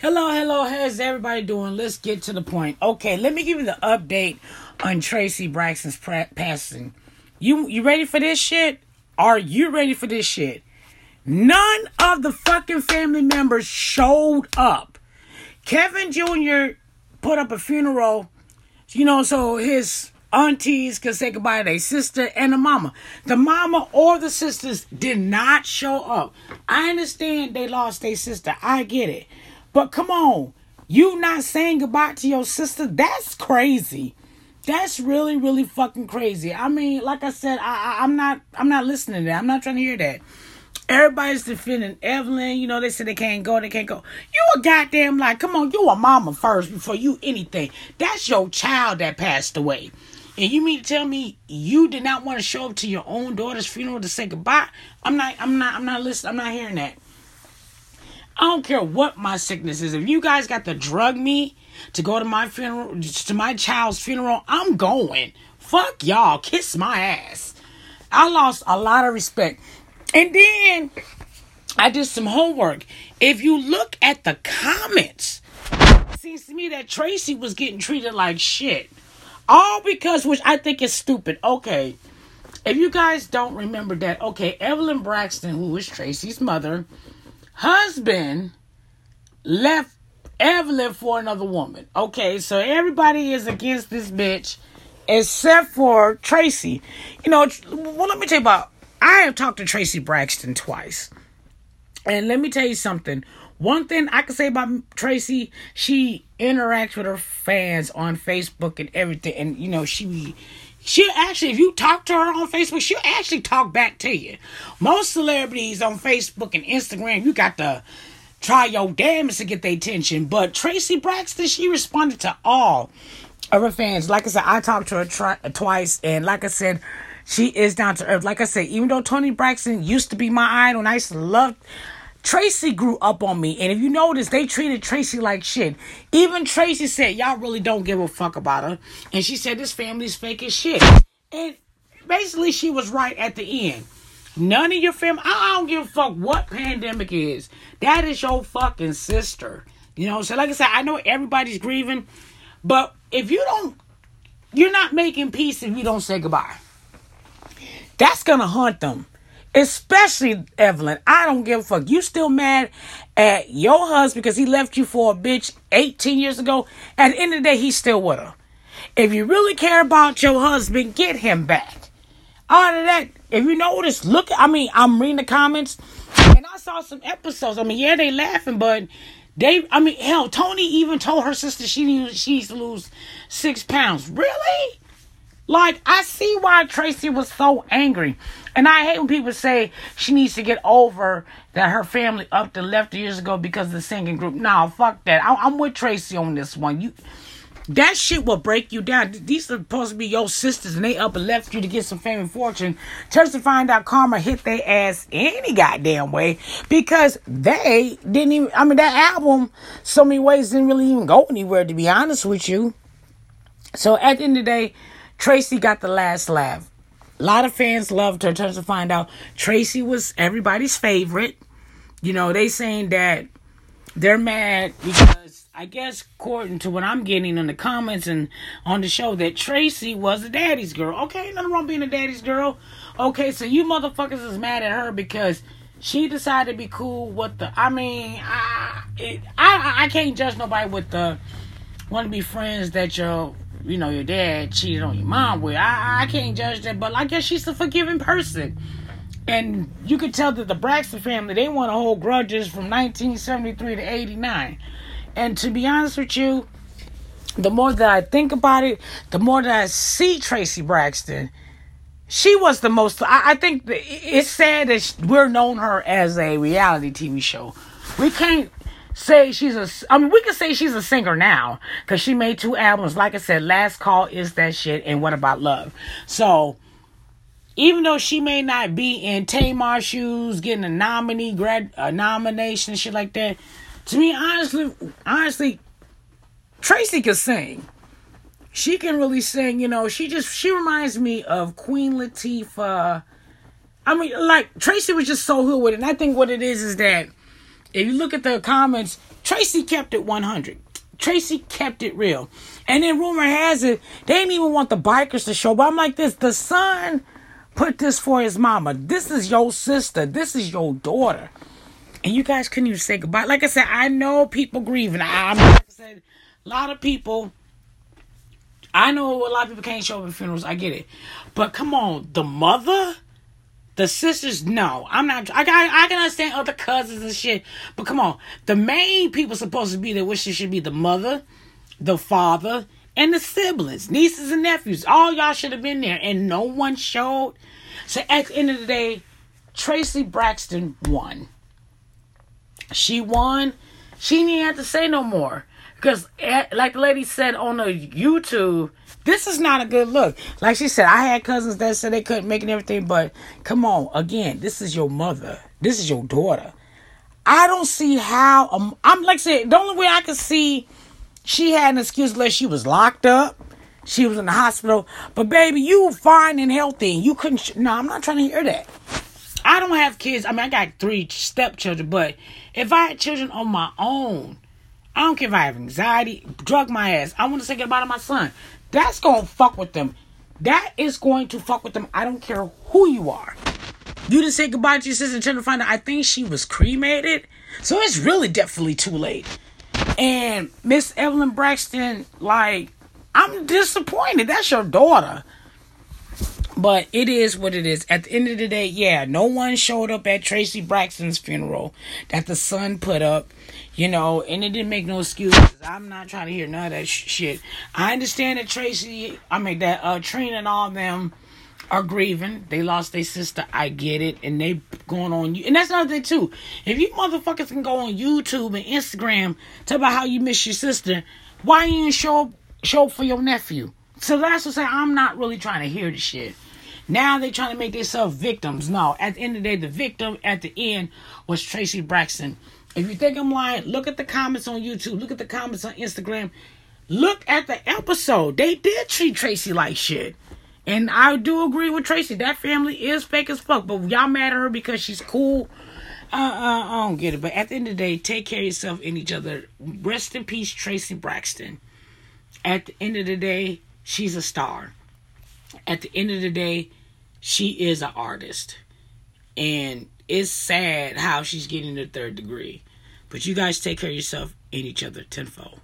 Hello, hello, how's everybody doing? Let's get to the point. Okay, let me give you the update on Traci Braxton's pra- passing. You you ready for this shit? Are you ready for this shit? None of the fucking family members showed up. Kevin Jr. put up a funeral, you know, so his aunties could say goodbye to their sister and the mama. The mama or the sisters did not show up. I understand they lost their sister. I get it. But come on, you not saying goodbye to your sister? That's crazy. That's really, really fucking crazy. I mean, like I said, I, I am not I'm not listening to that. I'm not trying to hear that. Everybody's defending Evelyn. You know, they said they can't go, they can't go. You a goddamn like, come on, you a mama first before you anything. That's your child that passed away. And you mean to tell me you did not want to show up to your own daughter's funeral to say goodbye? I'm not I'm not I'm not listening. I'm not hearing that. I don't care what my sickness is. If you guys got to drug me to go to my funeral, to my child's funeral, I'm going. Fuck y'all. Kiss my ass. I lost a lot of respect. And then I did some homework. If you look at the comments, seems to me that Traci was getting treated like shit. All because, which I think is stupid. Okay. If you guys don't remember that, okay, Evelyn Braxton, who was Traci's mother, husband left Evelyn for another woman. Okay, so everybody is against this bitch except for Traci. You know, well, let me tell you about. I have talked to Traci Braxton twice, and let me tell you something. One thing I can say about Traci, she interacts with her fans on Facebook and everything, and you know she she actually, if you talk to her on Facebook, she'll actually talk back to you. Most celebrities on Facebook and Instagram, you got to try your damnedest to get their attention. But Traci Braxton, she responded to all of her fans. Like I said, I talked to her tri- twice, and like I said, she is down to earth. Like I said, even though Toni Braxton used to be my idol, and I used to love Traci grew up on me, and if you notice, they treated Traci like shit. Even Traci said, "Y'all really don't give a fuck about her," and she said, "This family's fake as shit." And basically, she was right at the end. None of your family. I don't give a fuck what pandemic is. That is your fucking sister. You know. So, like I said, I know everybody's grieving, but if you don't, you're not making peace if you don't say goodbye. That's gonna haunt them. Especially Evelyn. I don't give a fuck. You still mad at your husband because he left you for a bitch 18 years ago. At the end of the day, he's still with her. If you really care about your husband, get him back. Out of that, if you notice, look, I mean, I'm reading the comments and I saw some episodes. I mean, yeah, they laughing, but they, I mean, hell, Toni even told her sister she needs, she needs to lose six pounds. Really? Like, I see why Traci was so angry. And I hate when people say she needs to get over that her family up and left years ago because of the singing group. Nah, fuck that. I, am with Traci on this one. You, that shit will break you down. These are supposed to be your sisters, and they up and left you to get some fame and fortune. Just to find out karma hit their ass any goddamn way because they didn't even. I mean, that album, so many ways, didn't really even go anywhere. To be honest with you. So at the end of the day Traci got the last laugh. A lot of fans loved her. Turns to find out Traci was everybody's favorite. You know, they saying that they're mad because I guess according to what I'm getting in the comments and on the show that Traci was a daddy's girl. Okay, nothing wrong being a daddy's girl. Okay, so you motherfuckers is mad at her because she decided to be cool with the. I mean, I it, I I can't judge nobody with the want to be friends that your you know, your dad cheated on your mom with. I, I can't judge that, but I guess she's a forgiving person. And you could tell that the Braxton family, they want to hold grudges from 1973 to 89. And to be honest with you, the more that I think about it, the more that I see Traci Braxton, she was the most. I, I think it's sad that we're known her as a reality TV show. We can't say she's a I mean we can say she's a singer now cuz she made two albums like I said Last Call is that shit and What About Love. So even though she may not be in Tamar shoes getting a nominee grad a nomination shit like that to me honestly honestly Traci can sing. She can really sing, you know, she just she reminds me of Queen Latifah. I mean like Traci was just so good with it. And I think what it is is that if you look at the comments, Traci kept it 100. Traci kept it real. And then rumor has it, they didn't even want the bikers to show. But I'm like this, the son put this for his mama. This is your sister. This is your daughter. And you guys couldn't even say goodbye. Like I said, I know people grieving. I, am like I said, a lot of people. I know a lot of people can't show up at funerals. I get it, but come on, the mother, the sisters. No, I'm not. I got. I can understand other cousins and shit, but come on, the main people supposed to be there, which should be the mother, the father, and the siblings, nieces and nephews. All y'all should have been there, and no one showed. So at the end of the day, Traci Braxton won. She won. She didn't have to say no more. Because, like the lady said on the YouTube, this is not a good look. Like she said, I had cousins that said they couldn't make it everything, but come on, again, this is your mother. This is your daughter. I don't see how. Um, I'm like I said, the only way I can see she had an excuse unless she was locked up, she was in the hospital. But baby, you fine and healthy. You couldn't. Sh- no, I'm not trying to hear that. I don't have kids. I mean, I got three stepchildren, but if I had children on my own, I don't care if I have anxiety, drug my ass. I want to say goodbye to my son. That's gonna fuck with them. That is going to fuck with them. I don't care who you are. You didn't say goodbye to your sister trying to find out. I think she was cremated. So it's really definitely too late. And Miss Evelyn Braxton, like, I'm disappointed. That's your daughter. But it is what it is. At the end of the day, yeah, no one showed up at Traci Braxton's funeral that the son put up, you know, and it didn't make no excuses. I'm not trying to hear none of that sh- shit. I understand that Traci, I mean, that uh, Trina and all them are grieving. They lost their sister. I get it. And they going on you. And that's another thing, too. If you motherfuckers can go on YouTube and Instagram, talk about how you miss your sister, why you show, show for your nephew? So that's what I'm saying. I'm not really trying to hear the shit. Now they trying to make themselves victims. No, at the end of the day, the victim at the end was Traci Braxton. If you think I'm lying, look at the comments on YouTube. Look at the comments on Instagram. Look at the episode. They did treat Traci like shit. And I do agree with Traci. That family is fake as fuck. But y'all mad at her because she's cool. Uh, uh, I don't get it. But at the end of the day, take care of yourself and each other. Rest in peace, Traci Braxton. At the end of the day, she's a star. At the end of the day, she is an artist. And it's sad how she's getting the third degree. But you guys take care of yourself and each other tenfold.